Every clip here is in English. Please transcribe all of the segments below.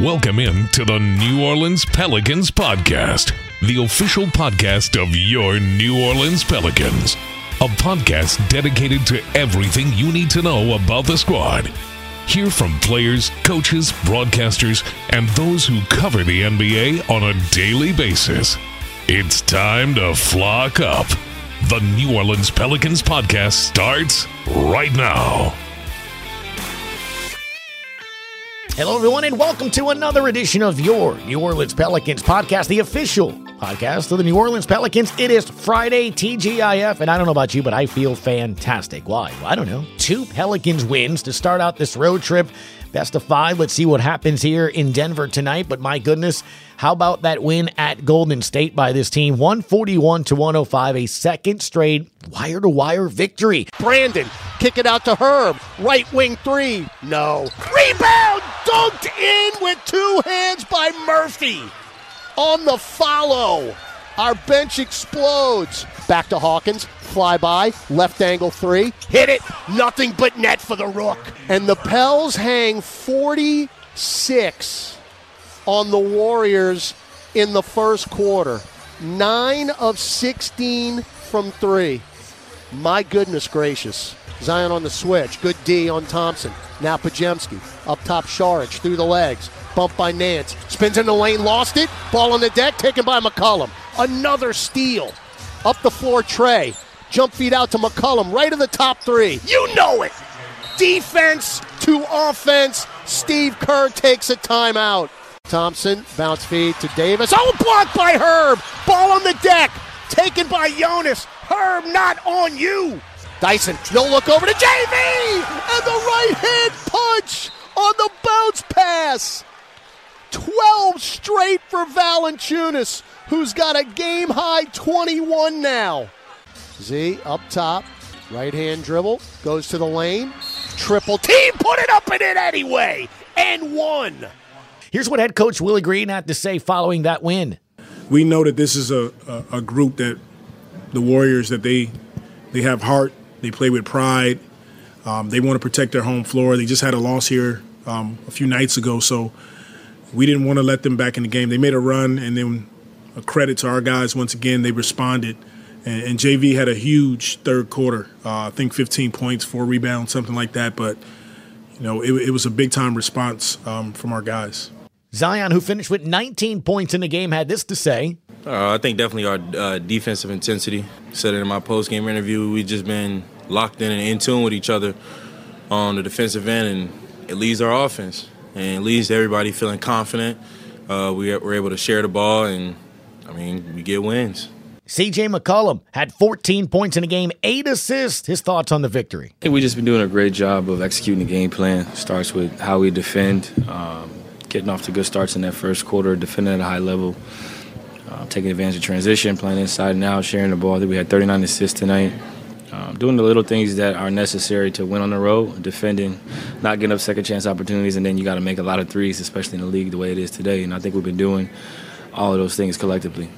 Welcome in to the New Orleans Pelicans podcast, the official podcast of your New Orleans Pelicans. A podcast dedicated to everything you need to know about the squad. Hear from players, coaches, broadcasters, and those who cover the NBA on a daily basis. It's time to flock up. The New Orleans Pelicans podcast starts right now. Hello, everyone, and welcome to another edition of your New Orleans Pelicans podcast, the official podcast of the New Orleans Pelicans. It is Friday, TGIF, and I don't know about you, but I feel fantastic. Why? Well, I don't know. Two Pelicans wins to start out this road trip. Best of five. Let's see what happens here in Denver tonight. But my goodness, how about that win at Golden State by this team? 141 to 105, a second straight wire to wire victory. Brandon, kick it out to Herb. Right wing three. No. Rebound! Dunked in with two hands by Murphy. On the follow. Our bench explodes. Back to Hawkins. Fly by. Left angle three. Hit it. Nothing but net for the Rook. And the Pels hang 46 on the Warriors in the first quarter. Nine of 16 from three. My goodness gracious. Zion on the switch. Good D on Thompson. Now Podziemski. Up top, Saric through the legs. Bumped by Nance. Spins in the lane, lost it. Ball on the deck, taken by McCollum. Another steal. Up the floor, Trey. Jump feed out to McCollum, right of the top three. You know it. Defense to offense. Steve Kerr takes a timeout. Thompson, bounce feed to Davis. Oh, blocked by Herb. Ball on the deck. Taken by Jonas. Herb, not on you. Dyson, no look over to JV. And the right hand punch on the bounce pass. 12 straight for Valanciunas, who's got a game high 21 now. Z up top, right hand dribble, goes to the lane. Triple team, put it up and in anyway. And one. Here's what head coach Willie Green had to say following that win. We know that this is a, a, a group that the Warriors that they they have heart, they play with pride, um, they want to protect their home floor. They just had a loss here um, a few nights ago, so we didn't want to let them back in the game. They made a run, and then a credit to our guys once again. They responded, and, and JV had a huge third quarter. Uh, I think 15 points, four rebounds, something like that. But you know, it, it was a big time response um, from our guys. Zion, who finished with 19 points in the game, had this to say. Uh, I think definitely our uh, defensive intensity. Said it in my post game interview. We've just been locked in and in tune with each other on the defensive end, and it leads our offense and it leaves everybody feeling confident. Uh, we, we're able to share the ball, and I mean, we get wins. CJ McCollum had 14 points in the game, eight assists. His thoughts on the victory? I think we've just been doing a great job of executing the game plan. Starts with how we defend, um, getting off to good starts in that first quarter, defending at a high level, uh, taking advantage of transition, playing inside and out, sharing the ball. I think we had 39 assists tonight. Um, doing the little things that are necessary to win on the road, defending, not getting up second chance opportunities, and then you got to make a lot of threes, especially in the league the way it is today. And I think we've been doing all of those things collectively.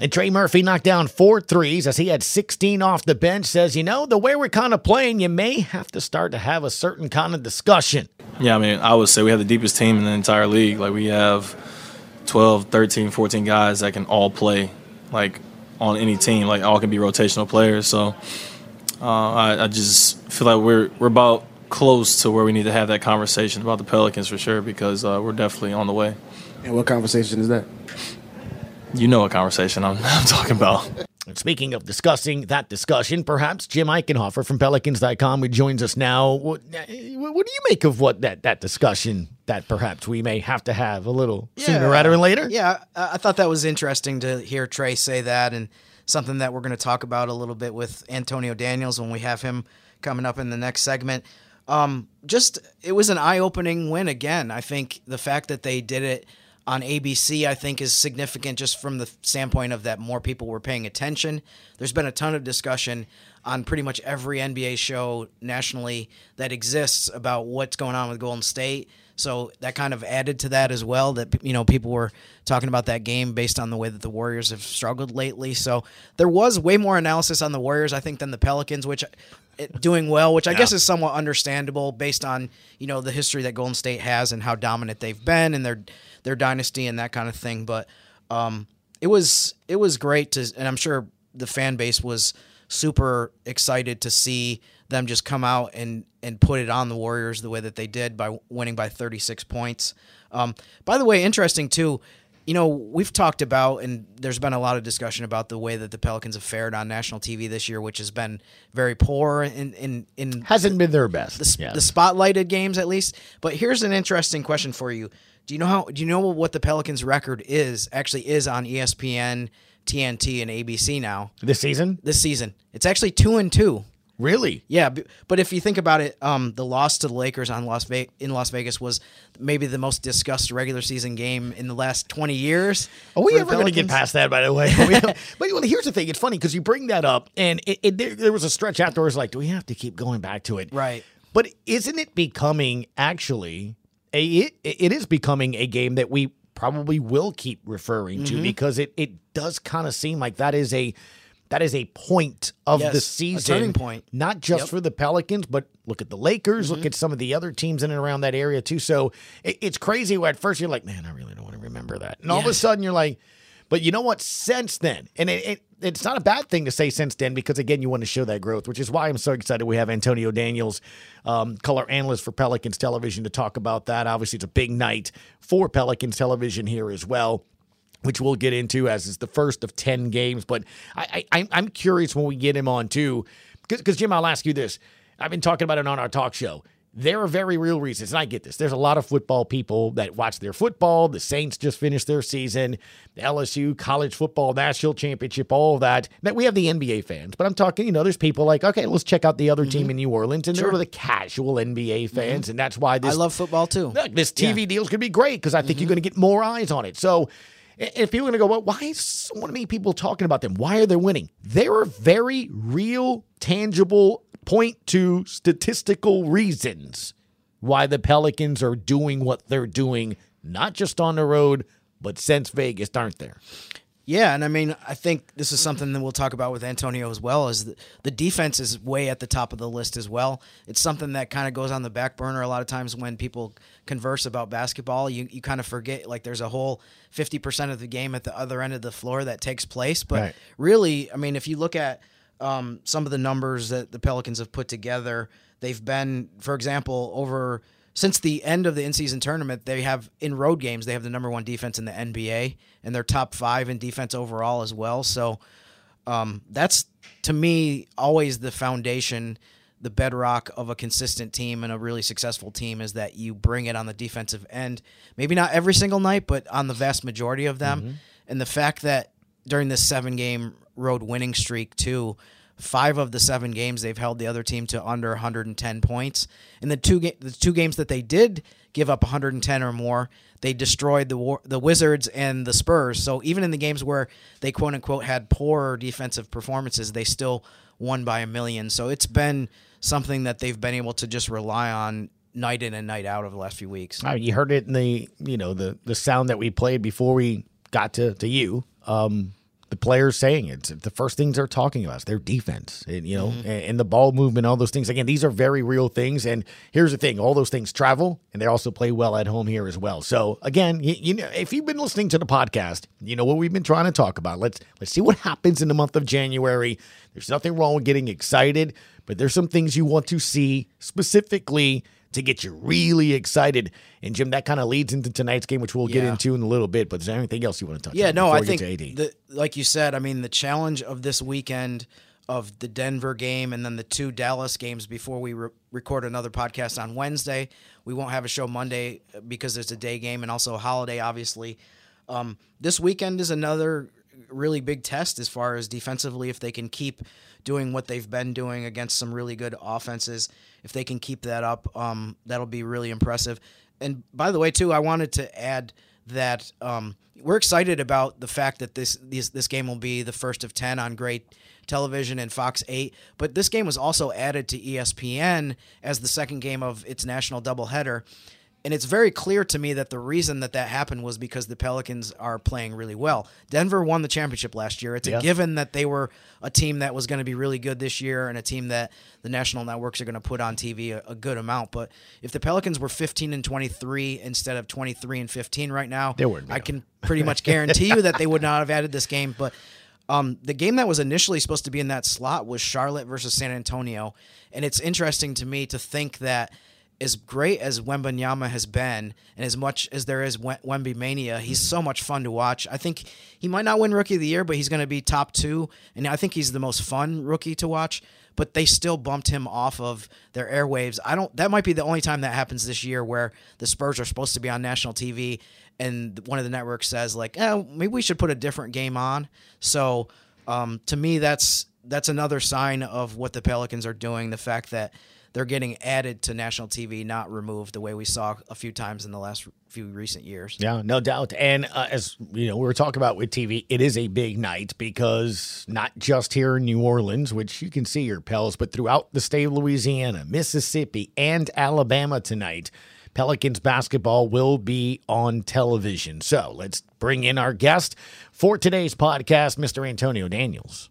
And Trey Murphy knocked down four threes as he had 16 off the bench. Says, you know, the way we're kind of playing, you may have to start to have a certain kind of discussion. Yeah, I mean, I would say we have the deepest team in the entire league. Like, we have 12, 13, 14 guys that can all play, like, on any team. Like, all can be rotational players. So uh, I, I just feel like we're, we're about close to where we need to have that conversation about the Pelicans for sure because uh, we're definitely on the way. And what conversation is that? You know what conversation I'm, I'm talking about. Speaking of discussing that discussion, perhaps Jim Eichenhofer from Pelicans.com who joins us now. What, what do you make of what that, that discussion that perhaps we may have to have a little yeah, sooner rather than later? Yeah, I thought that was interesting to hear Trey say that and something that we're going to talk about a little bit with Antonio Daniels when we have him coming up in the next segment. Um, just it was an eye-opening win again. I think the fact that they did it on ABC, I think, is significant just from the standpoint of that more people were paying attention. There's been a ton of discussion on pretty much every NBA show nationally that exists about what's going on with Golden State. So that kind of added to that as well. That you know people were talking about that game based on the way that the Warriors have struggled lately. So there was way more analysis on the Warriors, I think, than the Pelicans, which doing well, which I yeah. guess is somewhat understandable based on you know the history that Golden State has and how dominant they've been and their their dynasty and that kind of thing. But um, it was it was great to, and I'm sure the fan base was super excited to see them just come out and and put it on the Warriors the way that they did by winning by 36 points. Um, by the way, interesting too you know, we've talked about, and there's been a lot of discussion about the way that the Pelicans have fared on national TV this year, which has been very poor in in, in hasn't been their best. The, the spotlighted games, at least. But here's an interesting question for you: Do you know how? Do you know what the Pelicans' record is? Actually, is on ESPN, TNT, and ABC now this season. This season, it's actually two and two. Really? Yeah, but if you think about it, um, the loss to the Lakers on Las Ve- in Las Vegas was maybe the most discussed regular season game in the last twenty years. Are we ever going to get past that? By the way, but well, here's the thing: it's funny because you bring that up, and it, it, there, there was a stretch afterwards like, do we have to keep going back to it? Right. But isn't it becoming actually a it, it is becoming a game that we probably will keep referring to mm-hmm. because it it does kind of seem like that is a that is a point of yes, the season. turning point. Not just yep. for the Pelicans, but look at the Lakers, mm-hmm. look at some of the other teams in and around that area too. So it, it's crazy where at first you're like, man, I really don't want to remember that. And all yes. of a sudden you're like, but you know what? Since then, and it, it, it's not a bad thing to say since then because again, you want to show that growth, which is why I'm so excited we have Antonio Daniels, um, color analyst for Pelicans Television, to talk about that. Obviously, it's a big night for Pelicans Television here as well which we'll get into as is the first of 10 games. But I, I, I'm curious when we get him on too, because Jim, I'll ask you this. I've been talking about it on our talk show. There are very real reasons, and I get this. There's a lot of football people that watch their football. The Saints just finished their season, the LSU college football national championship, all of that. That we have the NBA fans, but I'm talking, you know, there's people like, okay, let's check out the other mm-hmm. team in New Orleans, and sure. there are the casual NBA fans, mm-hmm. and that's why this. I love football too. Look, this TV yeah. deal is going to be great because I think mm-hmm. you're going to get more eyes on it. So if people are going to go, well, why is so many people talking about them? Why are they winning? There are very real, tangible, point to statistical reasons why the Pelicans are doing what they're doing, not just on the road, but since Vegas, aren't there? Yeah, and I mean, I think this is something that we'll talk about with Antonio as well. Is the, the defense is way at the top of the list as well. It's something that kind of goes on the back burner a lot of times when people converse about basketball. You you kind of forget like there's a whole fifty percent of the game at the other end of the floor that takes place. But right. really, I mean, if you look at um, some of the numbers that the Pelicans have put together, they've been, for example, over since the end of the in-season tournament, they have in road games they have the number one defense in the NBA, and they're top five in defense overall as well. So um, that's to me always the foundation, the bedrock of a consistent team and a really successful team is that you bring it on the defensive end. Maybe not every single night, but on the vast majority of them. Mm-hmm. And the fact that during this seven-game road winning streak too Five of the seven games they've held the other team to under 110 points. In the two ga- the two games that they did give up 110 or more, they destroyed the war- the Wizards and the Spurs. So even in the games where they quote unquote had poor defensive performances, they still won by a million. So it's been something that they've been able to just rely on night in and night out over the last few weeks. You heard it in the you know the the sound that we played before we got to to you. Um, the players saying it. The first things they're talking about is their defense, and, you know, mm-hmm. and, and, the ball movement, all those things. Again, these are very real things. And here's the thing: all those things travel, and they also play well at home here as well. So again, you, you know, if you've been listening to the podcast, you know what we've been trying to talk about. Let's let's see what happens in the month of January. There's nothing wrong with getting excited, but there's some things you want to see specifically to get you really excited. And Jim, that kind of leads into tonight's game, which we'll yeah. get into in a little bit. But is there anything else you want to touch? Yeah, on no, I think the, like you said, I mean the challenge of this weekend of the Denver game and then the two Dallas games before we re- record another podcast on Wednesday. We won't have a show Monday because it's a day game and also a holiday, obviously. Um, this weekend is another really big test as far as defensively if they can keep doing what they've been doing against some really good offenses. If they can keep that up, um, that'll be really impressive. And by the way, too, I wanted to add that um, we're excited about the fact that this, this this game will be the first of ten on Gray Television and Fox 8. But this game was also added to ESPN as the second game of its national doubleheader. And it's very clear to me that the reason that that happened was because the Pelicans are playing really well. Denver won the championship last year. It's a given that they were a team that was going to be really good this year and a team that the national networks are going to put on TV a, a, good amount. But if the Pelicans were 15 and 23 instead of 23 and 15 right now, they wouldn't I can pretty much guarantee you that they would not have added this game. But um, the game that was initially supposed to be in that slot was Charlotte versus San Antonio. And it's interesting to me to think that – as great as Wembanyama has been, and as much as there is Wemby mania, he's so much fun to watch. I think he might not win Rookie of the Year, but he's going to be top two, and I think he's the most fun rookie to watch. But they still bumped him off of their airwaves. I don't. That might be the only time that happens this year, where the Spurs are supposed to be on national TV, and one of the networks says like, "Oh, maybe we should put a different game on." So, um, to me, that's that's another sign of what the Pelicans are doing. The fact that they're getting added to national TV, not removed, the way we saw a few times in the last few recent years. Yeah, no doubt. And uh, as you know, we were talking about with TV, it is a big night because not just here in New Orleans, which you can see your Pels, but throughout the state of Louisiana, Mississippi, and Alabama tonight. Pelicans basketball will be on television. So let's bring in our guest for today's podcast, Mr. Antonio Daniels.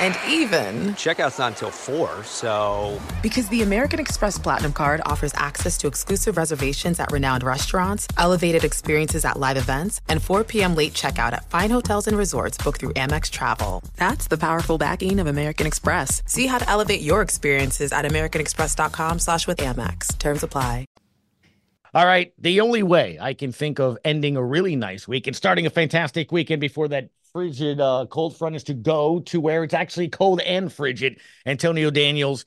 And even, Checkout's not until 4, so. Because the American Express Platinum Card offers access to exclusive reservations at renowned restaurants, elevated experiences at live events, and 4 p.m. late checkout at fine hotels and resorts booked through Amex Travel. That's the powerful backing of American Express. See how to elevate your experiences at americanexpress.com slash with Amex. Terms apply. All right. The only way I can think of ending a really nice week and starting a fantastic weekend before that frigid uh, cold front is to go to where it's actually cold and frigid. Antonio Daniels,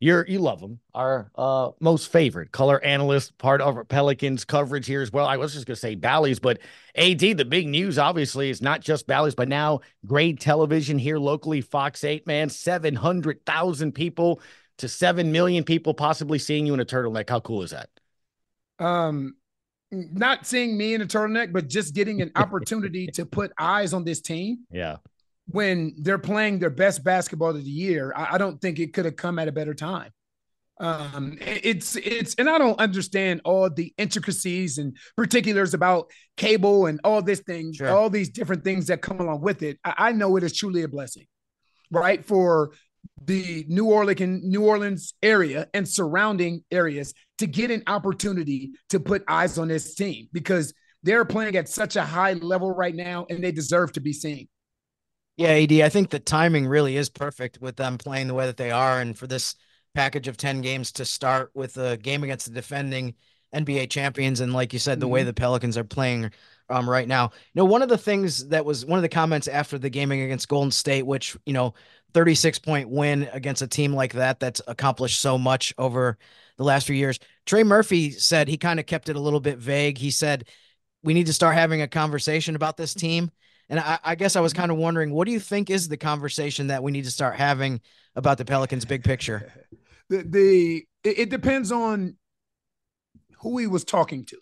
you're you love him, our uh, most favorite color analyst, part of Pelicans coverage here as well. I was just gonna say Bally's, but AD, the big news obviously is not just Bally's, but now Gray Television here locally, Fox 8, man, 700,000 people to 7 million people possibly seeing you in a turtleneck. How cool is that? um, not seeing me in a turtleneck, but just getting an opportunity to put eyes on this team. Yeah. When they're playing their best basketball of the year, I, I don't think it could have come at a better time. Um, it's it's and I don't understand all the intricacies and particulars about cable and all this thing, sure. all these different things that come along with it. I, I know it is truly a blessing, right? For the New Orleans New Orleans area and surrounding areas to get an opportunity to put eyes on this team because they're playing at such a high level right now and they deserve to be seen. Yeah, AD, I think the timing really is perfect with them playing the way that they are and for this package of 10 games to start with a game against the defending NBA champions and like you said the mm-hmm. way the Pelicans are playing um, right now. You know, one of the things that was one of the comments after the gaming against Golden State, which, you know, 36 point win against a team like that that's accomplished so much over the last few years. Trey Murphy said he kind of kept it a little bit vague. He said, We need to start having a conversation about this team. And I, I guess I was kind of wondering, what do you think is the conversation that we need to start having about the Pelicans' big picture? the the it depends on who he was talking to.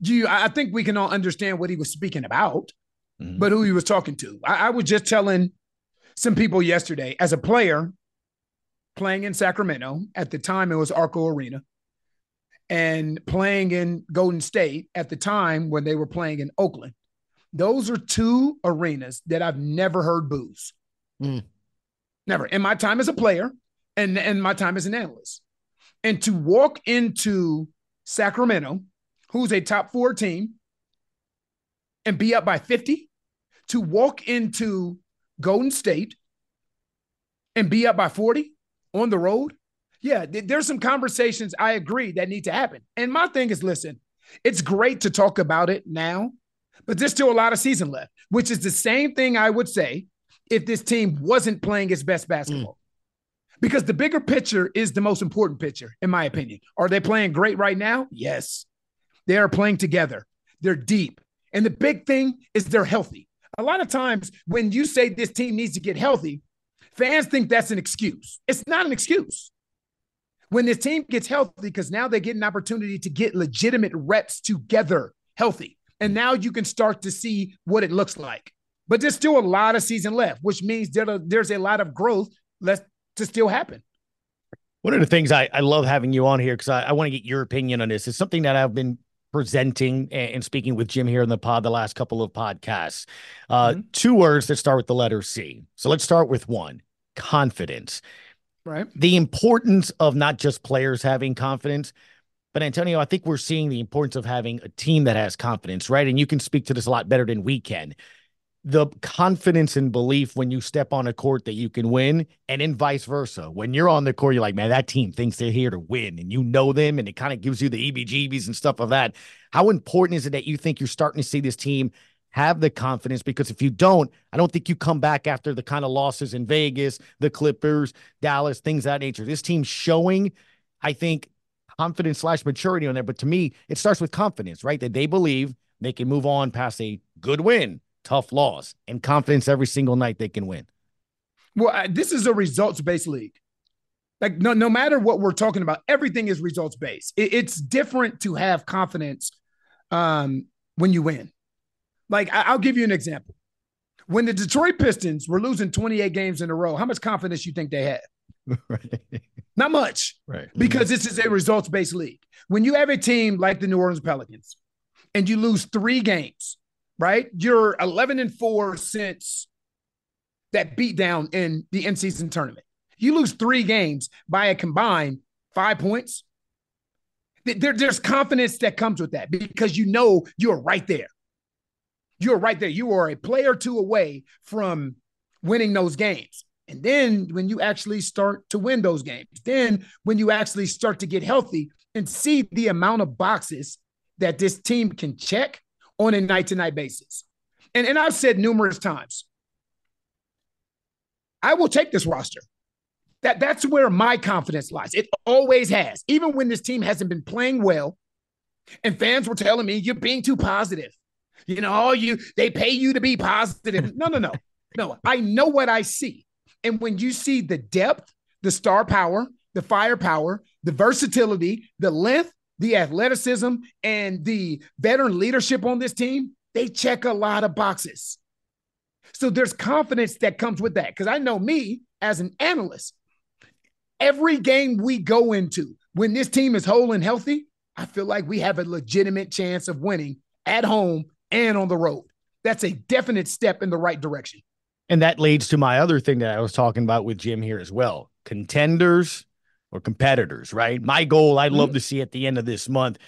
Do you? I think we can all understand what he was speaking about, mm-hmm. but who he was talking to. I, I was just telling some people yesterday as a player playing in Sacramento. At the time, it was Arco Arena, and playing in Golden State at the time when they were playing in Oakland. Those are two arenas that I've never heard boos. Mm. Never. In my time as a player and, and my time as an analyst. And to walk into Sacramento, who's a top four team, and be up by 50, to walk into Golden State and be up by 40 on the road. Yeah, there's some conversations I agree that need to happen. And my thing is listen, it's great to talk about it now, but there's still a lot of season left, which is the same thing I would say if this team wasn't playing its best basketball. Mm. Because the bigger picture is the most important picture, in my opinion. Are they playing great right now? Yes. They are playing together. They're deep. And the big thing is they're healthy. A lot of times when you say this team needs to get healthy, fans think that's an excuse. It's not an excuse. When this team gets healthy, because now they get an opportunity to get legitimate reps together healthy. And now you can start to see what it looks like. But there's still a lot of season left, which means there, there's a lot of growth left to still happen. One of the things I, I love having you on here because I, I want to get your opinion on this is something that I've been presenting and speaking with Jim here in the pod the last couple of podcasts. Uh, mm-hmm. Two words that start with the letter C. So let's start with one confidence. Right. The importance of not just players having confidence, but Antonio, I think we're seeing the importance of having a team that has confidence, right? And you can speak to this a lot better than we can the confidence and belief when you step on a court that you can win, and then vice versa. When you're on the court, you're like, man, that team thinks they're here to win, and you know them, and it kind of gives you the EBGBs and stuff of that. How important is it that you think you're starting to see this team have the confidence? Because if you don't, I don't think you come back after the kind of losses in Vegas, the Clippers, Dallas, things that nature. This team's showing, I think, confidence slash maturity on there. But to me, it starts with confidence, right? That they believe they can move on past a good win tough loss and confidence every single night they can win. Well, this is a results based league. Like no, no matter what we're talking about, everything is results based. It, it's different to have confidence um, when you win. Like I, I'll give you an example. When the Detroit Pistons were losing 28 games in a row, how much confidence you think they had? Right. Not much. Right. Because this is a results based league. When you have a team like the New Orleans Pelicans and you lose three games right? You're 11 and 4 since that beatdown in the in season tournament. You lose three games by a combined five points. There, there's confidence that comes with that because you know you're right there. You're right there. You are a player two away from winning those games. And then when you actually start to win those games, then when you actually start to get healthy and see the amount of boxes that this team can check, on a night to night basis. And, and I've said numerous times, I will take this roster. That, that's where my confidence lies. It always has. Even when this team hasn't been playing well, and fans were telling me, you're being too positive. You know, you they pay you to be positive. No, no, no. No, I know what I see. And when you see the depth, the star power, the firepower, the versatility, the length, the athleticism and the veteran leadership on this team, they check a lot of boxes. So there's confidence that comes with that. Because I know me as an analyst, every game we go into, when this team is whole and healthy, I feel like we have a legitimate chance of winning at home and on the road. That's a definite step in the right direction. And that leads to my other thing that I was talking about with Jim here as well contenders or competitors, right? My goal I'd love mm-hmm. to see at the end of this month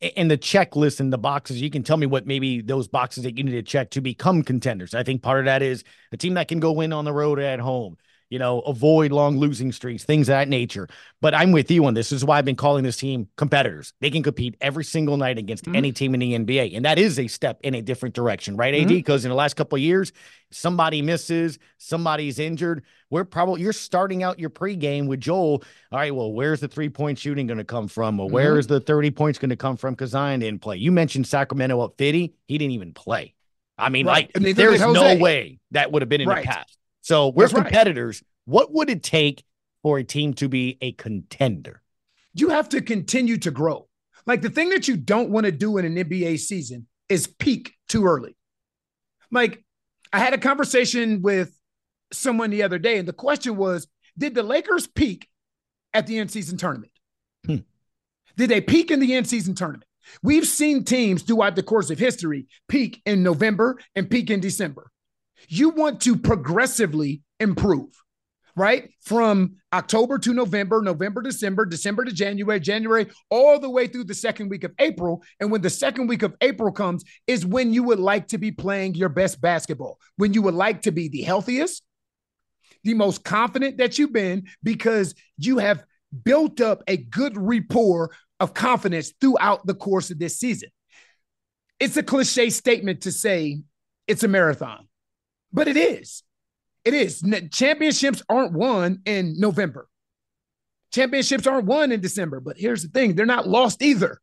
in the checklist and the boxes, you can tell me what maybe those boxes that you need to check to become contenders. I think part of that is a team that can go win on the road at home, you know, avoid long losing streaks, things of that nature. But I'm with you on this. This is why I've been calling this team competitors. They can compete every single night against mm-hmm. any team in the NBA. And that is a step in a different direction, right, AD? Because mm-hmm. in the last couple of years, somebody misses, somebody's injured. We're probably you're starting out your pregame with Joel. All right, well, where's the three point shooting going to come from? Well, where mm-hmm. is the 30 points going to come from? Because Zion didn't play. You mentioned Sacramento up 50. He didn't even play. I mean, right. like, I mean, there's no way that would have been in right. the past. So we're That's competitors. Right. What would it take for a team to be a contender? You have to continue to grow. Like the thing that you don't want to do in an NBA season is peak too early. Like I had a conversation with someone the other day, and the question was Did the Lakers peak at the end season tournament? Hmm. Did they peak in the end season tournament? We've seen teams throughout the course of history peak in November and peak in December. You want to progressively improve right? From October to November, November, December, December to January, January, all the way through the second week of April. And when the second week of April comes, is when you would like to be playing your best basketball, when you would like to be the healthiest, the most confident that you've been, because you have built up a good rapport of confidence throughout the course of this season. It's a cliche statement to say it's a marathon, but it is. It is. Championships aren't won in November. Championships aren't won in December. But here's the thing they're not lost either.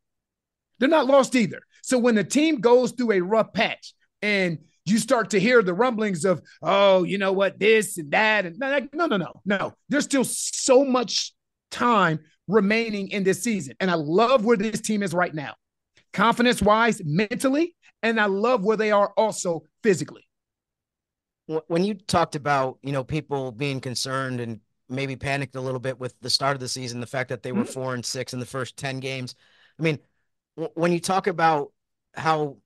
They're not lost either. So when the team goes through a rough patch and you start to hear the rumblings of, oh, you know what, this and that, and no, no, no, no. There's still so much time remaining in this season. And I love where this team is right now, confidence wise, mentally, and I love where they are also physically when you talked about you know people being concerned and maybe panicked a little bit with the start of the season, the fact that they were mm-hmm. four and six in the first ten games. I mean, w- when you talk about how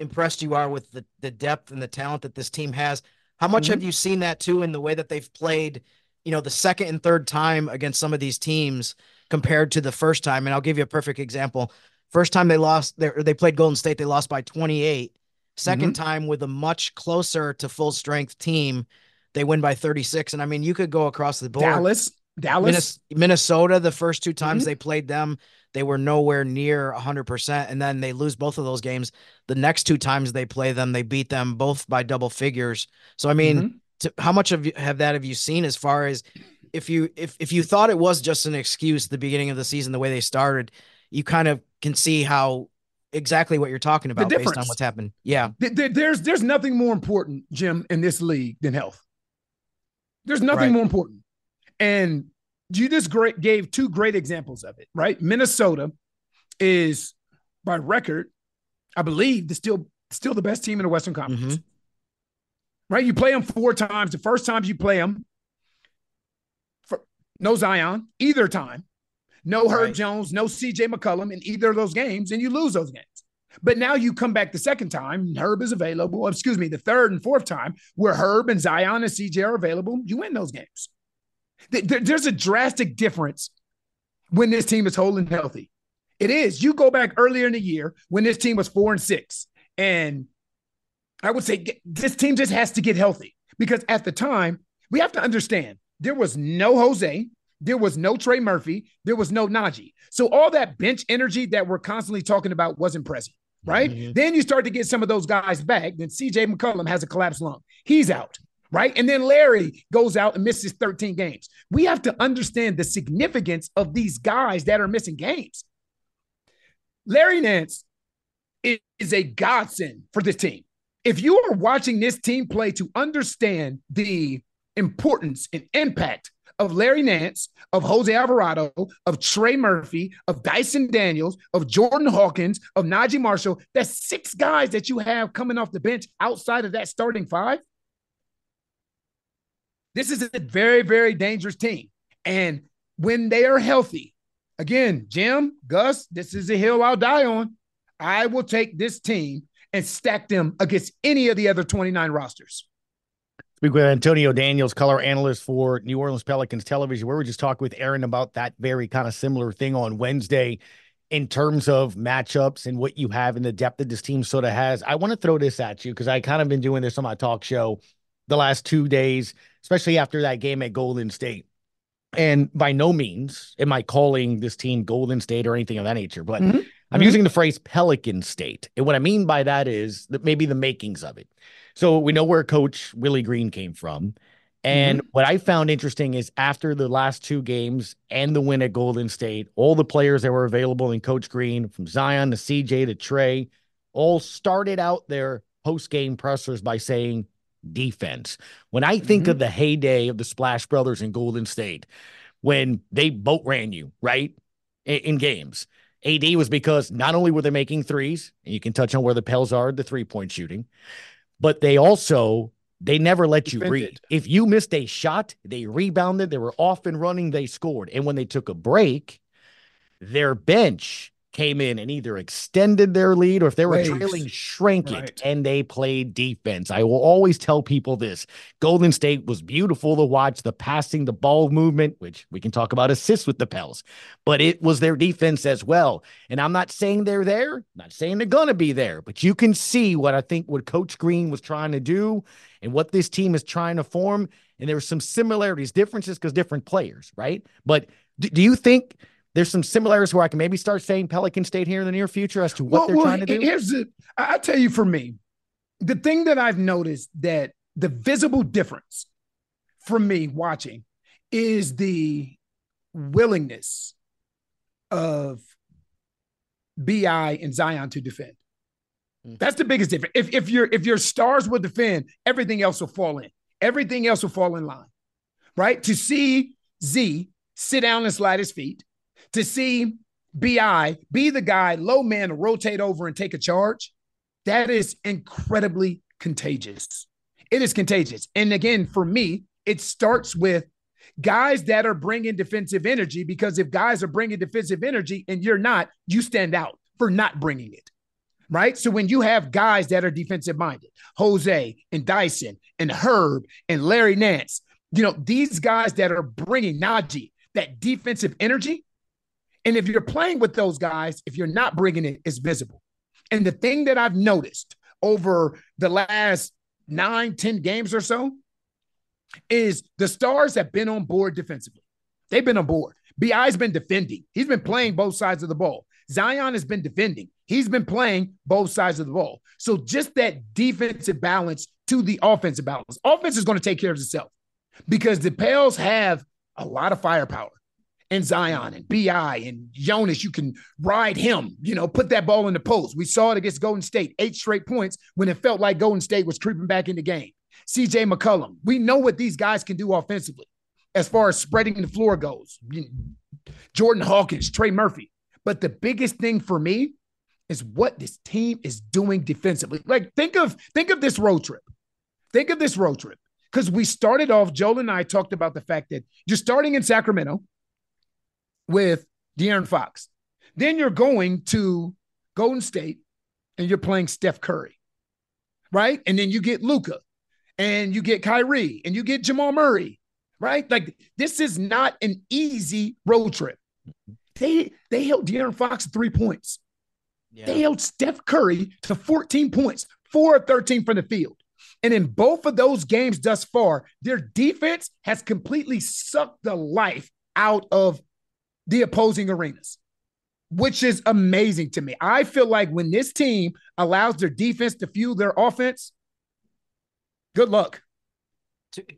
impressed you are with the the depth and the talent that this team has, how much mm-hmm. have you seen that too in the way that they've played? You know, the second and third time against some of these teams compared to the first time. And I'll give you a perfect example. First time they lost, they, they played Golden State, they lost by 28. 2nd mm-hmm. time with a much closer to full strength team, they win by 36. And I mean, you could go across the board. Dallas, Dallas, Minnesota, the first two times mm-hmm. they played them, they were nowhere near 100%. And then they lose both of those games. The next two times they play them, they beat them both by double figures. So, I mean, mm-hmm. to, how much of you have that have you seen as far as if you if if you thought it was just an excuse the beginning of the season the way they started you kind of can see how exactly what you're talking about based on what's happened. Yeah. There's there's nothing more important, Jim, in this league than health. There's nothing right. more important. And you just great gave two great examples of it, right? Minnesota is by record, I believe, the still still the best team in the Western Conference. Mm-hmm. Right? You play them four times. The first times you play them, for, no Zion either time no Herb right. Jones, no CJ McCollum in either of those games, and you lose those games. But now you come back the second time, Herb is available. Excuse me, the third and fourth time, where Herb and Zion and CJ are available, you win those games. There's a drastic difference when this team is whole and healthy. It is. You go back earlier in the year when this team was four and six, and I would say this team just has to get healthy because at the time, we have to understand there was no Jose, there was no Trey Murphy. There was no Naji. So all that bench energy that we're constantly talking about wasn't present, right? Mm-hmm. Then you start to get some of those guys back. Then CJ McCollum has a collapsed lung. He's out, right? And then Larry goes out and misses 13 games. We have to understand the significance of these guys that are missing games. Larry Nance is a godsend for this team. If you are watching this team play to understand the importance and impact of Larry Nance, of Jose Alvarado, of Trey Murphy, of Dyson Daniels, of Jordan Hawkins, of Naji Marshall. That's six guys that you have coming off the bench outside of that starting five. This is a very, very dangerous team. And when they are healthy, again, Jim, Gus, this is a hill I'll die on. I will take this team and stack them against any of the other 29 rosters. Speak with Antonio Daniels, color analyst for New Orleans Pelicans television. Where we just talked with Aaron about that very kind of similar thing on Wednesday in terms of matchups and what you have and the depth that this team sort of has. I want to throw this at you because I kind of been doing this on my talk show the last two days, especially after that game at Golden State. And by no means am I calling this team Golden State or anything of that nature, but mm-hmm. I'm mm-hmm. using the phrase Pelican State. And what I mean by that is that maybe the makings of it. So we know where Coach Willie Green came from. And mm-hmm. what I found interesting is after the last two games and the win at Golden State, all the players that were available in Coach Green, from Zion to CJ to Trey, all started out their post game pressers by saying defense. When I think mm-hmm. of the heyday of the Splash Brothers in Golden State, when they boat ran you, right, in, in games, AD was because not only were they making threes, and you can touch on where the Pels are, the three point shooting, but they also they never let you read. If you missed a shot, they rebounded. They were off and running. They scored. And when they took a break, their bench came in and either extended their lead or if they were Waves. trailing, shrank right. it and they played defense. I will always tell people this Golden State was beautiful to watch the passing, the ball movement, which we can talk about assists with the Pels, but it was their defense as well. And I'm not saying they're there, not saying they're going to be there, but you can see what I think what Coach Green was trying to do and what this team is trying to form. And there's some similarities, differences because different players, right? But do, do you think? There's some similarities where I can maybe start saying Pelican State here in the near future as to what well, they're well, trying to do. Here's the, I tell you for me, the thing that I've noticed that the visible difference for me watching is the willingness of BI and Zion to defend. Mm. That's the biggest difference. If, if your if your stars will defend, everything else will fall in. Everything else will fall in line. Right? To see Z sit down and slide his feet, to see BI be the guy, low man, rotate over and take a charge, that is incredibly contagious. It is contagious. And again, for me, it starts with guys that are bringing defensive energy because if guys are bringing defensive energy and you're not, you stand out for not bringing it. Right. So when you have guys that are defensive minded, Jose and Dyson and Herb and Larry Nance, you know, these guys that are bringing Naji that defensive energy, and if you're playing with those guys, if you're not bringing it, it's visible. And the thing that I've noticed over the last nine, ten games or so is the stars have been on board defensively. They've been on board. BI's been defending. He's been playing both sides of the ball. Zion has been defending. He's been playing both sides of the ball. So just that defensive balance to the offensive balance. Offense is going to take care of itself because the Pels have a lot of firepower and Zion and BI and Jonas, you can ride him, you know, put that ball in the post. We saw it against Golden State, eight straight points when it felt like Golden State was creeping back in the game. CJ McCollum, we know what these guys can do offensively as far as spreading the floor goes. Jordan Hawkins, Trey Murphy. But the biggest thing for me is what this team is doing defensively. Like think of think of this road trip. Think of this road trip. Because we started off, Joel and I talked about the fact that you're starting in Sacramento with De'Aaron Fox. Then you're going to Golden State and you're playing Steph Curry, right? And then you get Luka and you get Kyrie and you get Jamal Murray, right? Like this is not an easy road trip. They they held De'Aaron Fox to three points. Yeah. They held Steph Curry to 14 points, four of 13 from the field. And in both of those games thus far, their defense has completely sucked the life out of the opposing arenas, which is amazing to me. I feel like when this team allows their defense to fuel their offense, good luck.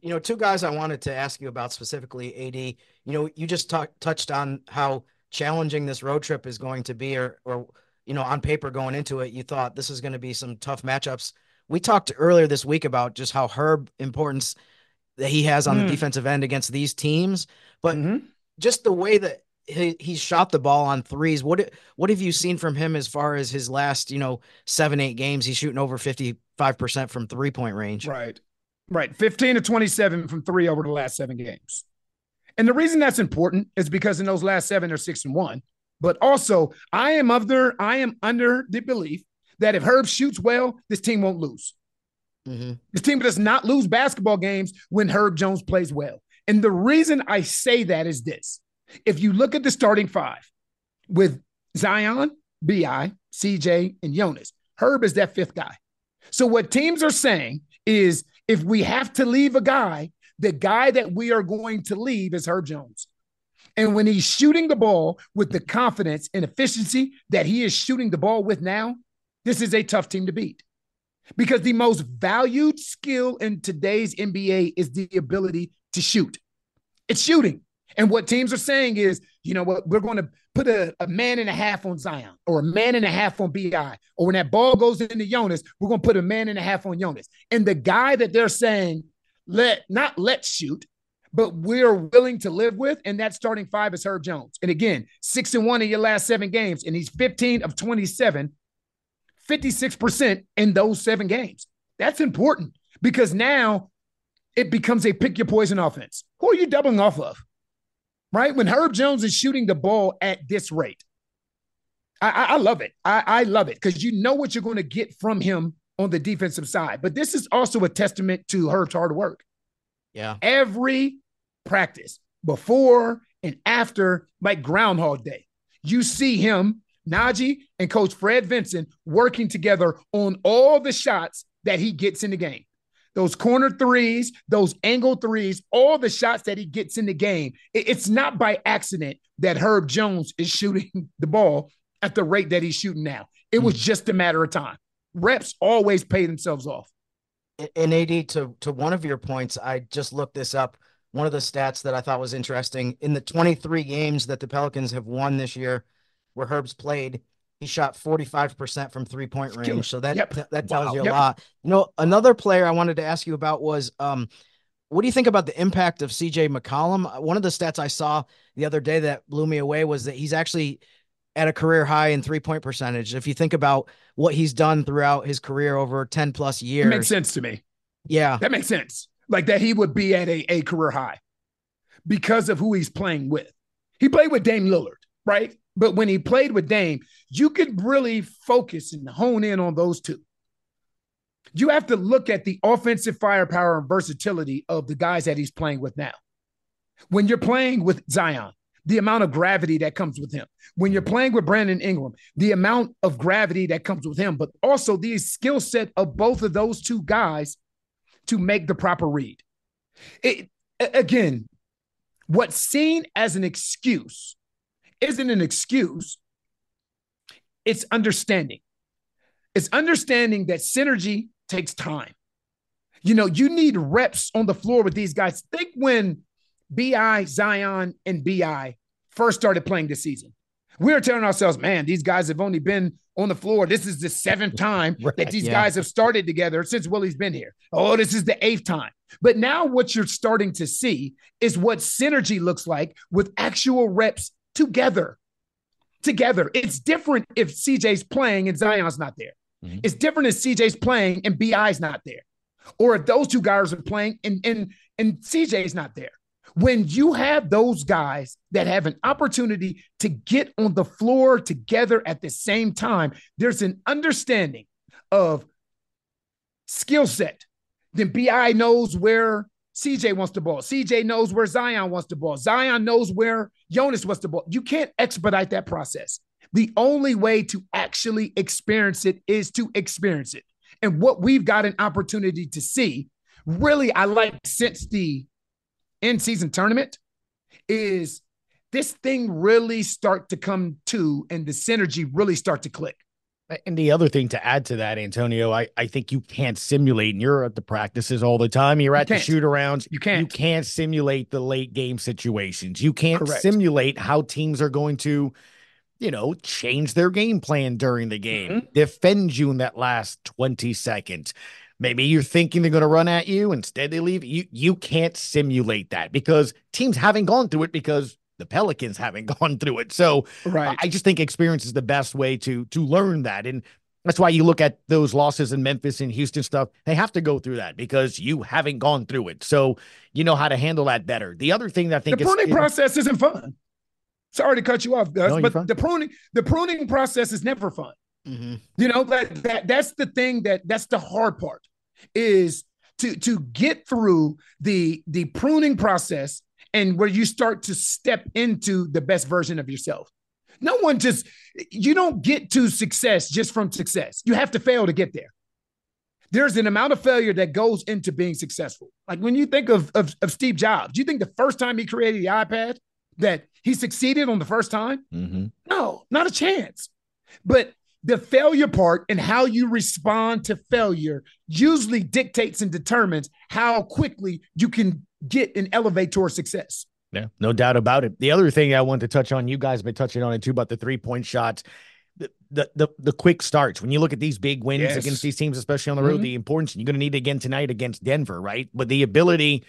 You know, two guys I wanted to ask you about specifically, AD. You know, you just touched on how challenging this road trip is going to be, or, or you know, on paper going into it, you thought this is going to be some tough matchups. We talked earlier this week about just how Herb importance that he has on mm. the defensive end against these teams, but mm-hmm. just the way that he, he shot the ball on threes. What what have you seen from him as far as his last, you know, seven, eight games? He's shooting over 55% from three point range. Right. Right. 15 to 27 from three over the last seven games. And the reason that's important is because in those last seven, they're six and one. But also, I am under I am under the belief that if Herb shoots well, this team won't lose. Mm-hmm. This team does not lose basketball games when Herb Jones plays well. And the reason I say that is this: if you look at the starting five with Zion, Bi, CJ, and Jonas, Herb is that fifth guy. So what teams are saying is if we have to leave a guy, the guy that we are going to leave is Herb Jones. And when he's shooting the ball with the confidence and efficiency that he is shooting the ball with now, this is a tough team to beat. Because the most valued skill in today's NBA is the ability to shoot. It's shooting. And what teams are saying is, you know what, we're going to put a, a man and a half on Zion or a man and a half on BI. Or when that ball goes into Jonas, we're going to put a man and a half on Jonas. And the guy that they're saying, let not let's shoot, but we're willing to live with, and that starting five is Herb Jones. And again, six and one in your last seven games, and he's 15 of 27, 56% in those seven games. That's important because now it becomes a pick your poison offense. Who are you doubling off of? Right? When Herb Jones is shooting the ball at this rate, I, I, I love it. I, I love it because you know what you're going to get from him on the defensive side. But this is also a testament to Herb's hard work. Yeah. Every practice, before and after, like Groundhog Day, you see him, Naji, and Coach Fred Vinson working together on all the shots that he gets in the game. Those corner threes, those angle threes, all the shots that he gets in the game. It's not by accident that Herb Jones is shooting the ball at the rate that he's shooting now. It was hmm. just a matter of time. Reps always pay themselves off. And AD, to to one of your points, I just looked this up. One of the stats that I thought was interesting in the 23 games that the Pelicans have won this year, where Herb's played, he shot 45% from three point range. So that Yep. th- that tells Wow. you a Yep. lot. You know, another player I wanted to ask you about was um, what do you think about the impact of CJ McCollum? Uh, One of the stats I saw the other day that blew me away was that he's actually at a career high in three point percentage. If you think about what he's done throughout his career over 10 plus It years. makes sense to me. Yeah. That makes sense. Like that he would be at a, a career high because of who he's playing with. He played with Dame Lillard, right? But when he played with Dame, you could really focus and hone in on those two. You have to look at the offensive firepower and versatility of the guys that he's playing with now. When you're playing with Zion, the amount of gravity that comes with him. When you're playing with Brandon Ingram, the amount of gravity that comes with him, but also the skill set of both of those two guys to make the proper read. It, again, what's seen as an excuse isn't an excuse, it's understanding. It's understanding that synergy takes time. You know, you need reps on the floor with these guys. Think when BI, Zion, and BI first started playing this season. We were telling ourselves, man, these guys have only been on the floor. This is the seventh time that these yeah. guys have started together since Willie's been here. Oh, this is the eighth time. But now what you're starting to see is what synergy looks like with actual reps together. Together. It's different if CJ's playing and Zion's not there. Mm-hmm. It's different if CJ's playing and BI's not there. Or if those two guys are playing and and and CJ's not there. When you have those guys that have an opportunity to get on the floor together at the same time, there's an understanding of skill set. Then BI knows where CJ wants the ball. CJ knows where Zion wants the ball. Zion knows where Jonas wants the ball. You can't expedite that process. The only way to actually experience it is to experience it. And what we've got an opportunity to see, really, I like since the in season tournament, is this thing really start to come to and the synergy really start to click. And the other thing to add to that, Antonio, I, I think you can't simulate, and you're at the practices all the time. You're at the shoot arounds. You can't. You can't simulate the late game situations. You can't Correct. simulate how teams are going to, you know, change their game plan during the game, Mm-hmm. defend you in that last 20 seconds. Maybe you're thinking they're going to run at you, instead they leave. You you can't simulate that because teams haven't gone through it because the Pelicans haven't gone through it. So Right. I just think experience is the best way to to learn that. And That's why you look at those losses in Memphis and Houston stuff. They have to go through that because you haven't gone through it. So you know how to handle that better. The other thing that I think the is, pruning know- process isn't fun. Sorry to cut you off, Gus, No, but the pruning the pruning process is never fun. Mm-hmm. You know that, that that's the thing that that's the hard part is to to get through the the pruning process and where you start to step into the best version of yourself. No one just you don't get to success just from success. You have to fail to get there. There's an amount of failure that goes into being successful. Like when you think of, of, of Steve Jobs, do you think the first time he created the iPad that he succeeded on the first time? Mm-hmm. No, not a chance. But the failure part and how you respond to failure usually dictates and determines how quickly you can get and elevate towards success. Yeah, no doubt about it. The other thing I want to touch on, you guys have been touching on it too about the three point shots. The, the the the quick starts. When you look at these big wins Yes. against these teams, especially on the road, Mhm. the importance you're going to need again tonight against Denver, right? But the ability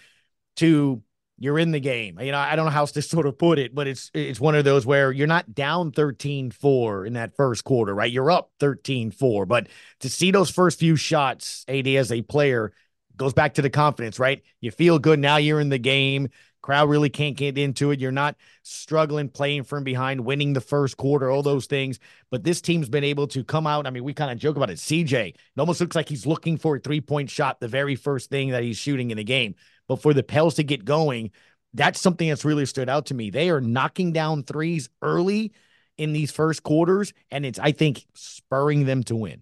to you're in the game. You know, I don't know how else to sort of put it, but it's it's one of those where you're not down 13-4 in that first quarter, right? You're up 13-4. But to see those first few shots, AD as a player, goes back to the confidence, right? You feel good now you're in the game. Crowd really can't get into it. You're not struggling playing from behind, winning the first quarter, all those things. But this team's been able to come out. I mean, we kind of joke about it. CJ, it almost looks like he's looking for a three point shot, the very first thing that he's shooting in the game. But for the Pels to get going, that's something that's really stood out to me. They are knocking down threes early in these first quarters, and it's, I think, spurring them to win.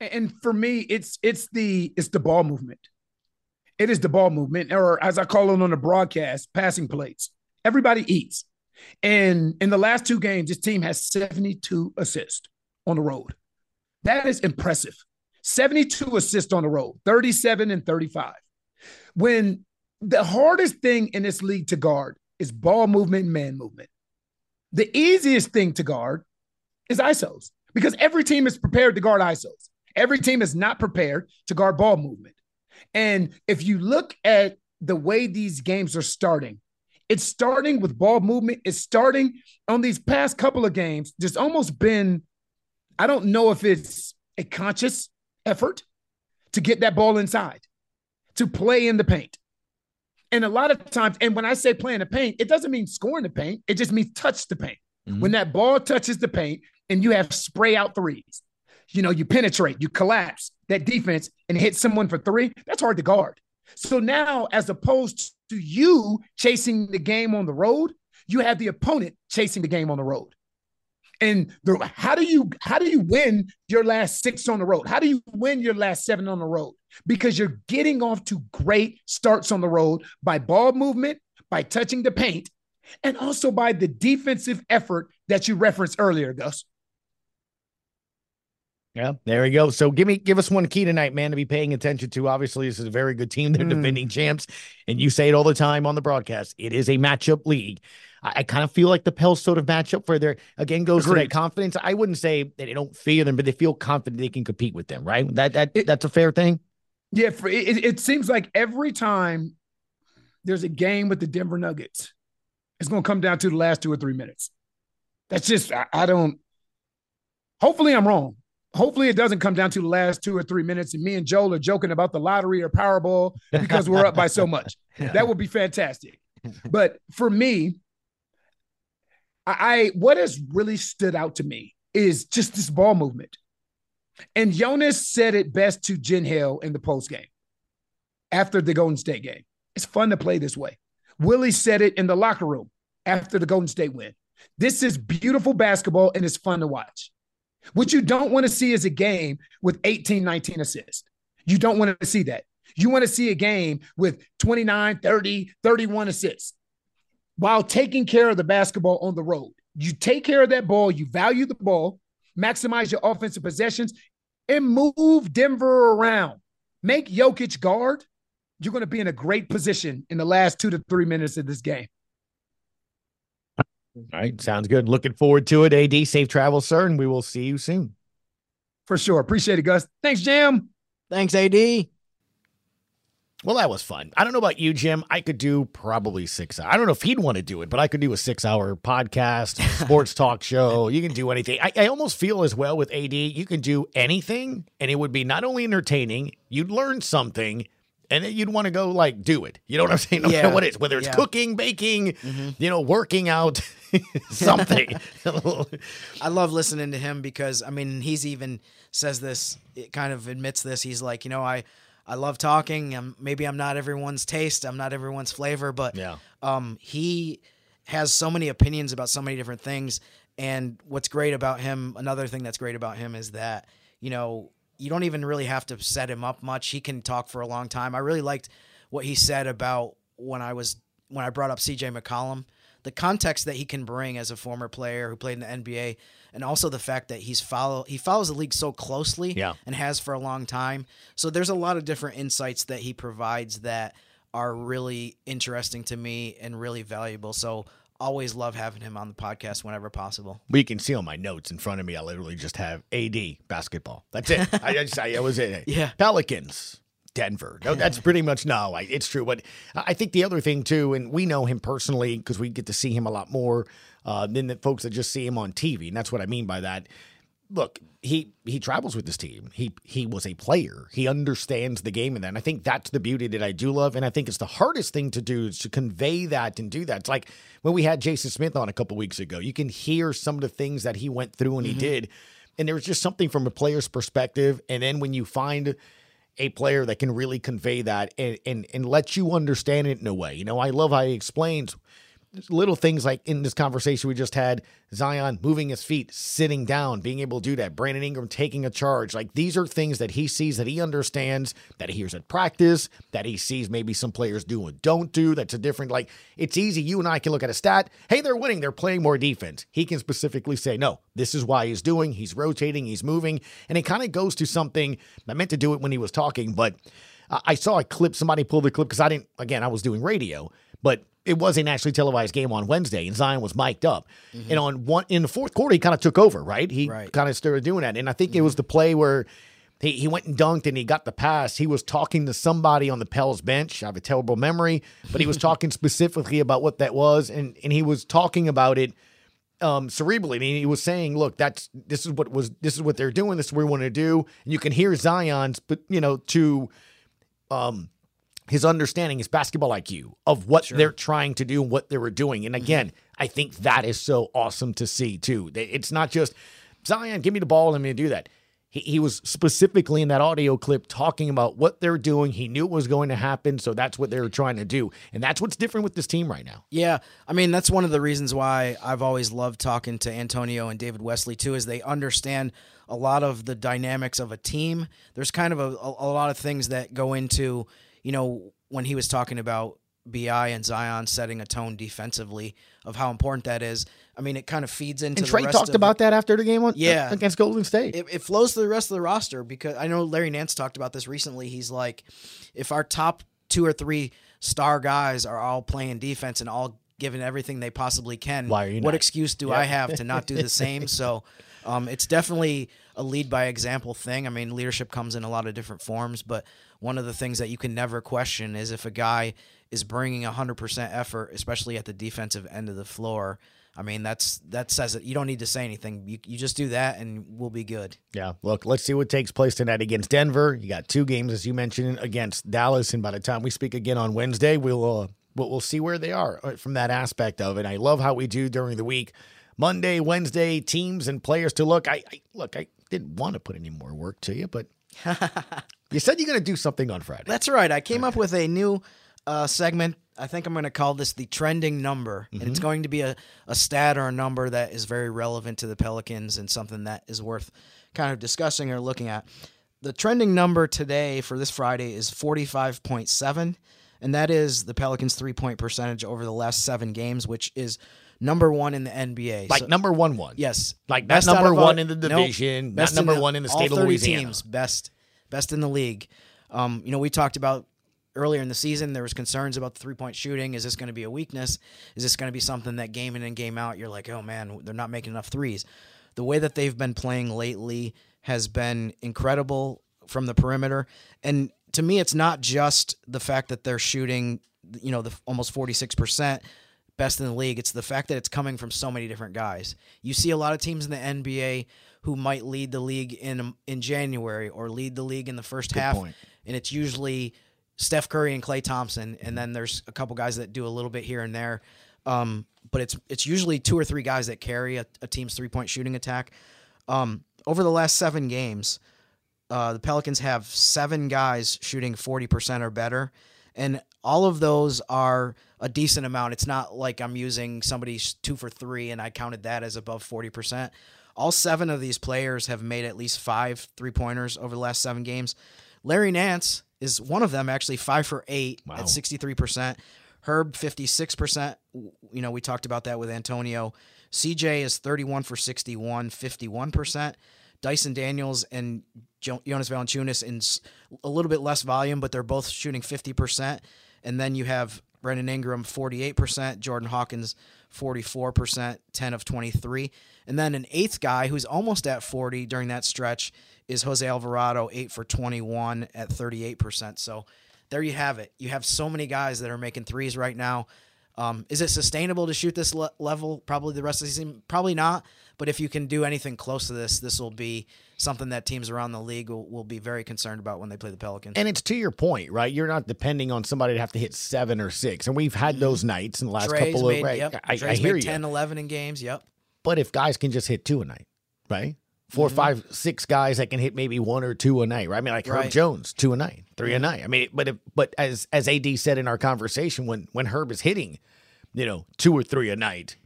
And for me, it's it's the it's the ball movement. It is the ball movement, or as I call it on the broadcast, passing plates. Everybody eats. And in the last two games, this team has 72 assists on the road. That is impressive. 72 assists on the road, 37 and 35. When the hardest thing in this league to guard is ball movement and man movement. The easiest thing to guard is ISOs because every team is prepared to guard ISOs. Every team is not prepared to guard ball movement. And if you look at the way these games are starting, it's starting with ball movement. It's starting on these past couple of games. There's almost been, I don't know if it's a conscious effort to get that ball inside, to play in the paint. And a lot of times, and when I say play in the paint, it doesn't mean scoring in the paint. It just means touch the paint. Mm-hmm. When that ball touches the paint and you have spray out threes, you know, you penetrate, you collapse that defense and hit someone for three, that's hard to guard. So now, as opposed to you chasing the game on the road, you have the opponent chasing the game on the road. And the, how do you how do you win your last six on the road? How do you win your last seven on the road? Because you're getting off to great starts on the road by ball movement, by touching the paint, and also by the defensive effort that you referenced earlier, Gus. Yeah, there we go. So give me give us one key tonight, man, to be paying attention to. Obviously, this is a very good team. They're Mm. defending champs, and you say it all the time on the broadcast. It is a matchup league. I, I kind of feel like the Pels sort of matchup for their again goes to Agreed. that confidence. I wouldn't say that they don't fear them, but they feel confident they can compete with them. Right? That that that's a fair thing. Yeah, for, it, it- seems like every time there's a game with the Denver Nuggets, it's going to come down to the last two or three minutes. That's just, I, I don't, hopefully I'm wrong. Hopefully it doesn't come down to the last two or three minutes and me and Joel are joking about the lottery or Powerball because we're up by so much. That would be fantastic. But for me, I, I what has really stood out to me is just this ball movement. And Jonas said it best to Jen Hale in the post game after the Golden State game. It's fun to play this way. Willie said it in the locker room after the Golden State win. This is beautiful basketball and it's fun to watch. What you don't want to see is a game with 18, 19 assists. You don't want to see that. You want to see a game with 29, 30, 31 assists while taking care of the basketball on the road. You take care of that ball, you value the ball, maximize your offensive possessions, and move Denver around. Make Jokic guard. You're going to be in a great position in the last two to three minutes of this game. All right, sounds good. Looking forward to it. Ad, safe travel, sir, and we will see you soon. For sure. Appreciate it, Gus. Thanks, Jim. Thanks, AD. Well, that was fun. I don't know about you, Jim. I could do probably six. I don't know if he'd want to do it, but I could do a six-hour podcast, sports talk show. You can do anything. I, I almost feel as well with AD. You can do anything, and it would be not only entertaining. You'd learn something, and then you'd want to go like do it. You know what I'm saying? No Yeah. matter what it is, whether it's Yeah. cooking, baking, Mm-hmm. you know, working out, something. I love listening to him because I mean he's even says this, it kind of admits this. He's like, you know, I I love talking. Um, maybe I'm not everyone's taste. I'm not everyone's flavor, but Yeah. um, he has so many opinions about so many different things. And what's great about him, another thing that's great about him is that you know you don't even really have to set him up much. He can talk for a long time. I really liked what he said about when I was when I brought up CJ McCollum, the context that he can bring as a former player who played in the NBA, and also the fact that he's follow he follows the league so closely Yeah. and has for a long time. So there's a lot of different insights that he provides that are really interesting to me and really valuable. So always love having him on the podcast whenever possible. We can see on my notes in front of me, I literally just have AD basketball. That's it. I, just, I, I was it. Yeah. Pelicans, Denver. No, that's pretty much no. I, it's true, but I think the other thing too, and we know him personally because we get to see him a lot more uh, than the folks that just see him on TV, and that's what I mean by that. Look, he he travels with this team. He he was a player. He understands the game, and then I think that's the beauty that I do love, and I think it's the hardest thing to do is to convey that and do that. It's like when we had Jason Smith on a couple weeks ago. You can hear some of the things that he went through and he did, and there was just something from a player's perspective. And then when you find a player that can really convey that and, and and let you understand it in a way. You know, I love how he explains little things like in this conversation we just had Zion moving his feet, sitting down, being able to do that. Brandon Ingram taking a charge. Like these are things that he sees, that he understands, that he hears at practice, that he sees maybe some players do and don't do. That's a different, like, it's easy. You and I can look at a stat. Hey, they're winning. They're playing more defense. He can specifically say, no, this is why he's doing. He's rotating, he's moving. And it kind of goes to something. I meant to do it when he was talking, but I saw a clip. Somebody pulled the clip because I didn't, again, I was doing radio, but it was an actually televised game on Wednesday, and Zion was mic'd up. And on one in the fourth quarter, he kind of took over, right? He kind of started doing that, and I think it was the play where he, he went and dunked and he got the pass. He was talking to somebody on the Pels bench. I have a terrible memory, but he was talking specifically about what that was, and and he was talking about it um cerebrally. And he was saying, "Look, that's this is what was this is what they're doing. This is what we want to do." And you can hear Zion's, but you know, to um his understanding, his basketball IQ of what they're trying to do and what they were doing. And mm-hmm. again, I think that is so awesome to see too. It's not just Zion, give me the ball, let me do that. He, he was specifically in that audio clip talking about what they're doing. He knew it was going to happen, so that's what they were trying to do. And that's what's different with this team right now. Yeah, I mean that's one of the reasons why I've always loved talking to Antonio and David Wesley too, is they understand a lot of the dynamics of a team. There's kind of a, a, a lot of things that go into, you know, when he was talking about Bi and Zion setting a tone defensively of how important that is. I mean, it kind of feeds into. And the Trey talked of about that after the game on, Yeah. against Golden State. it, it flows to the rest of the roster because I know Larry Nance talked about this recently. He's like, if our top two or three star guys are all playing defense and all giving everything they possibly can, Why are you what not? excuse do Yeah. I have to not do the same? So um, it's definitely a lead by example thing. I mean, leadership comes in a lot of different forms, but one of the things that you can never question is if a guy is bringing 100% effort, especially at the defensive end of the floor. I mean, that's that says it. You don't need to say anything. You, you just do that, and we'll be good. Yeah, look, let's see what takes place tonight against Denver. You got two games, as you mentioned, against Dallas, and by the time we speak again on Wednesday, we'll uh, we'll, we'll see where they are uh, from that aspect of it. I love how we do during the week, Monday, Wednesday, teams and players to look. I, I look, I didn't want to put any more work to you, but you said you're going to do something on Friday. That's right. I came up with a new uh, segment. I think I'm going to call this the trending number. And it's Mhm. going to be a, a stat or a number that is very relevant to the Pelicans and something that is worth kind of discussing or looking at. The trending number today for this Friday is 45.7. And that is the Pelicans' three point percentage over the last seven games, which is number one in the NBA. Like So- number one, one. Yes, Like Best number one in the Nope. division, not Best number one in the state of 30 Louisiana. Teams, best, best in the league. Um, you know, we talked about earlier in the season. There was concerns about the three point shooting. Is this going to be a weakness? Is this going to be something that game in and game out you're like, oh man, they're not making enough threes. The way that they've been playing lately has been incredible from the perimeter. And to me, it's not just the fact that they're shooting, you know, the almost 46% best in the league. It's the fact that it's coming from so many different guys. You see a lot of teams in the NBA who might lead the league in in January or lead the league in the first Good half, point. and it's usually Steph Curry and Klay Thompson, and then there's a couple guys that do a little bit here and there. Um, but it's it's usually two or three guys that carry a, a team's three point shooting attack. Um, over the last seven games, uh, the Pelicans have seven guys shooting 40% or better. And all of those are a decent amount. It's not like I'm using somebody's two for three and I counted that as above 40%. All seven of these players have made at least five three pointers over the last seven games. Larry Nance is one of them, actually five for eight at 63%. Herb, 56%. You know, we talked about that with Antonio. CJ is 31 for 61, 51%. Dyson Daniels and Jonas Valanciunas in a little bit less volume, but they're both shooting 50%. And then you have Brandon Ingram, 48%, Jordan Hawkins, 44%, 10 of 23. And then an eighth guy who's almost at 40 during that stretch is Jose Alvarado, 8 for 21 at 38%. So there you have it. You have so many guys that are making threes right now. Um, is it sustainable to shoot this le- level? Probably the rest of the season. Probably not. But if you can do anything close to this, this will be something that teams around the league will, will be very concerned about when they play the Pelicans. And it's to your point, right? You're not depending on somebody to have to hit seven or six. And we've had those nights in the last Dre's couple made, of right, yep. I, I hear made you. 10, 11 in games. Yep. But if guys can just hit two a night, right? 4 Mm-hmm. five, six guys that can hit maybe one or two a night, right? I mean, like Herb Right. Jones, two a night, 3 Mhm. a night. I mean, but if, but as as AD said in our conversation, when when Herb is hitting, you know, two or three a night,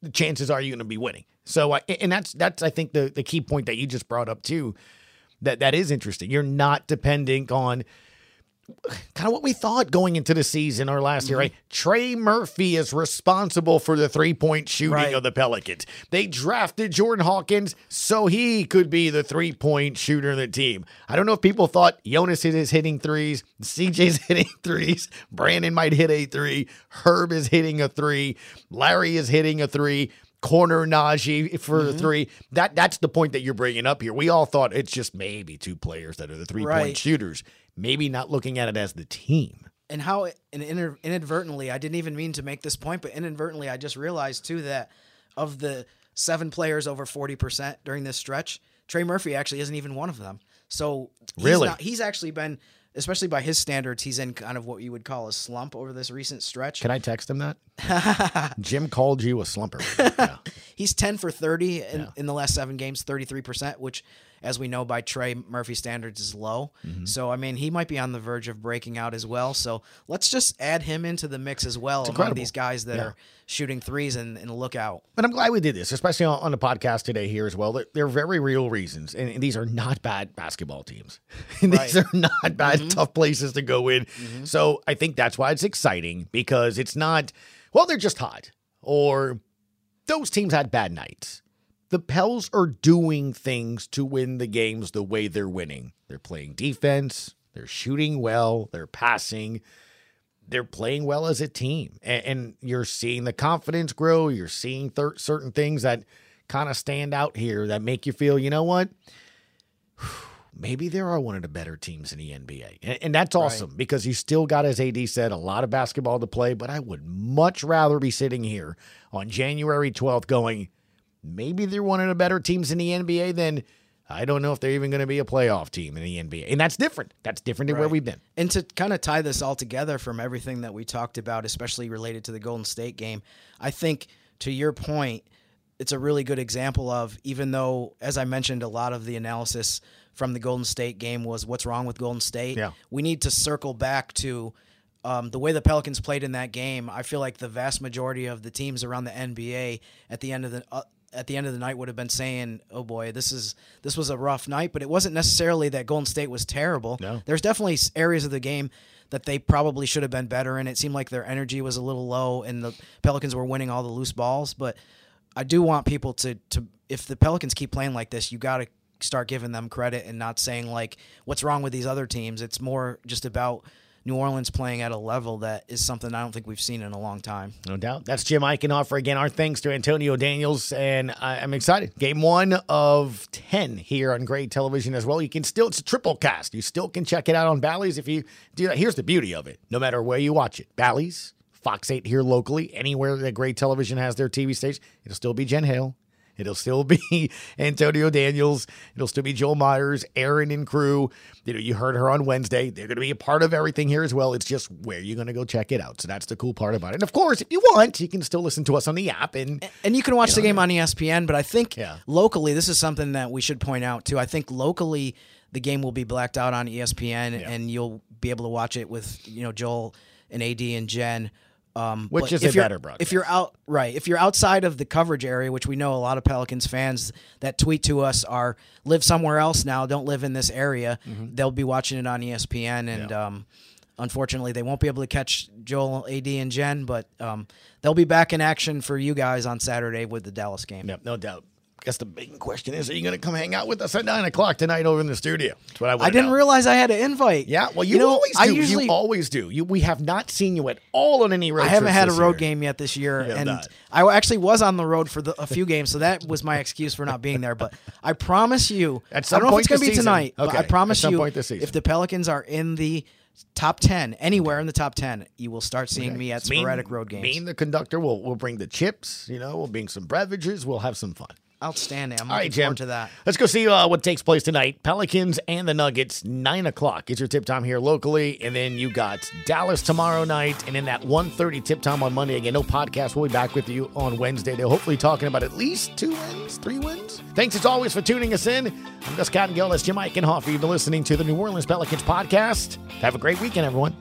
the chances are you're going to be winning. So, I, and that's that's I think the the key point that you just brought up too. That that is interesting. You're not depending on kind of what we thought going into the season or last year, Mm-hmm. right? Trey Murphy is responsible for the three point shooting Right. of the Pelicans. They drafted Jordan Hawkins so he could be the three point shooter of the team. I don't know if people thought Jonas is hitting threes, CJ's hitting threes, Brandon might hit a three, Herb is hitting a three, Larry is hitting a three. Corner Naji for the Mhm. three. That that's the point that you're bringing up here. We all thought it's just maybe two players that are the three point shooters. Maybe not looking at it as the team. and how and inadvertently, I didn't even mean to make this point, but inadvertently, I just realized too that of the seven players over 40% during this stretch, Trey Murphy actually isn't even one of them. So he's Really? not, he's actually been, especially by his standards, he's in kind of what you would call a slump over this recent stretch. Can I text him that? Jim called you a slumper. He's 10 for 30 in, in the last seven games, 33%, which, as we know by Trey Murphy standards, is low. Mm-hmm. So, I mean, he might be on the verge of breaking out as well. So, let's just add him into the mix as well among incredible. these guys that Yeah. are shooting threes and, and look out. But I'm glad we did this, especially on, on the podcast today here as well. They're, they're very real reasons. And, and these are not bad basketball teams. these Right. are not bad, Mhm. tough places to go in. So I think that's why it's exciting because it's not, well, they're just hot or those teams had bad nights. The Pels are doing things to win the games the way they're winning. They're playing defense, they're shooting well, they're passing they're playing well as a team. And, and you're seeing the confidence grow you're seeing thir- certain things that kind of stand out here that make you feel you know what? Maybe there are one of the better teams in the nba and, and that's awesome because you still got as ad said a lot of basketball to play but i would much rather be sitting here on january 12th going maybe they're one of the better teams in the nba than i don't know if they're even going to be a playoff team in the nba and that's different that's different than where we've been And to kind of tie this all together from everything that we talked about, especially related to the Golden State game, I think to your point, it's a really good example of even though, as I mentioned, a lot of the analysis from the Golden State game was what's wrong with Golden State. Yeah. We need to circle back to um, the way the Pelicans played in that game. I feel like the vast majority of the teams around the NBA at the end of the uh, at the end of the night would have been saying, "Oh boy, this is this was a rough night," but it wasn't necessarily that Golden State was terrible. No. There's definitely areas of the game that they probably should have been better in. It seemed like their energy was a little low, and the Pelicans were winning all the loose balls. But I do want people to to if the Pelicans keep playing like this, you got to start giving them credit and not saying like what's wrong with these other teams. It's more just about New Orleans playing at a level that is something I don't think we've seen in a long time. No doubt. That's Jim Eichenhofer again. Our thanks to Antonio Daniels, and I, am excited. Game one of ten here on Gray Television as well. You can still it's a triple cast. You still can check it out on Bally's if you do that. Here's the beauty of it: no matter where you watch it, Bally's, Fox Eight here locally, anywhere that Gray Television has their TV station, it'll still be Jen Hale. It'll still be Antonio Daniels. It'll still be Joel Myers, Aaron and crew. You know, you heard her on Wednesday. They're going to be a part of everything here as well. It's just where you're going to go check it out. So that's the cool part about it. And of course, if you want, you can still listen to us on the app and and you can watch you the game on ESPN. But I think yeah. locally, this is something that we should point out too. I think locally, the game will be blacked out on ESPN, yeah. and you'll be able to watch it with you know Joel and AD and Jen. Um, which is a better broadcast. If you're out right, if you're outside of the coverage area, which we know a lot of Pelicans fans that tweet to us are live somewhere else now, don't live in this area, mm-hmm. they'll be watching it on ESPN, and yeah. um, unfortunately, they won't be able to catch Joel, AD, and Jen, but um, they'll be back in action for you guys on Saturday with the Dallas game. Yep, no doubt. I guess the big question is: Are you going to come hang out with us at nine o'clock tonight over in the studio? That's what I. I didn't know. realize I had an invite. Yeah, well, you, you know, always do. I usually, you always do. You, we have not seen you at all on any road. I haven't had a road year. game yet this year, and not. I actually was on the road for the, a few games, so that was my excuse for not being there. But I promise you, at some I don't know if it's going to be season. tonight. Okay. I promise you, if the Pelicans are in the top 10 anywhere in the top 10 you will start seeing okay. me at sporadic mean, road games me and the conductor will we'll bring the chips you know we'll bring some beverages we'll have some fun Outstanding. I'm All looking right, Jim. forward to that. Let's go see uh, what takes place tonight. Pelicans and the Nuggets, 9 o'clock is your tip time here locally. And then you got Dallas tomorrow night. And then that 1.30 tip time on Monday. Again, no podcast. We'll be back with you on Wednesday. They're hopefully talking about at least two wins, three wins. Thanks as always for tuning us in. I'm Gus Kattengell That's Jim Eichenhofer. You've been listening to the New Orleans Pelicans podcast. Have a great weekend, everyone.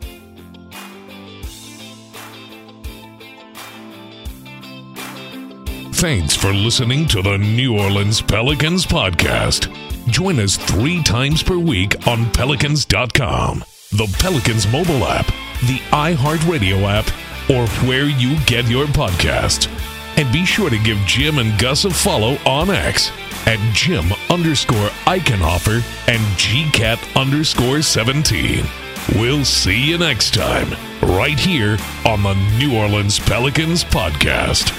Thanks for listening to the New Orleans Pelicans podcast. Join us three times per week on pelicans.com, the Pelicans mobile app, the iHeartRadio app, or where you get your podcasts. And be sure to give Jim and Gus a follow on X at Jim underscore Eichenhofer and GCAT underscore 17. We'll see you next time, right here on the New Orleans Pelicans podcast.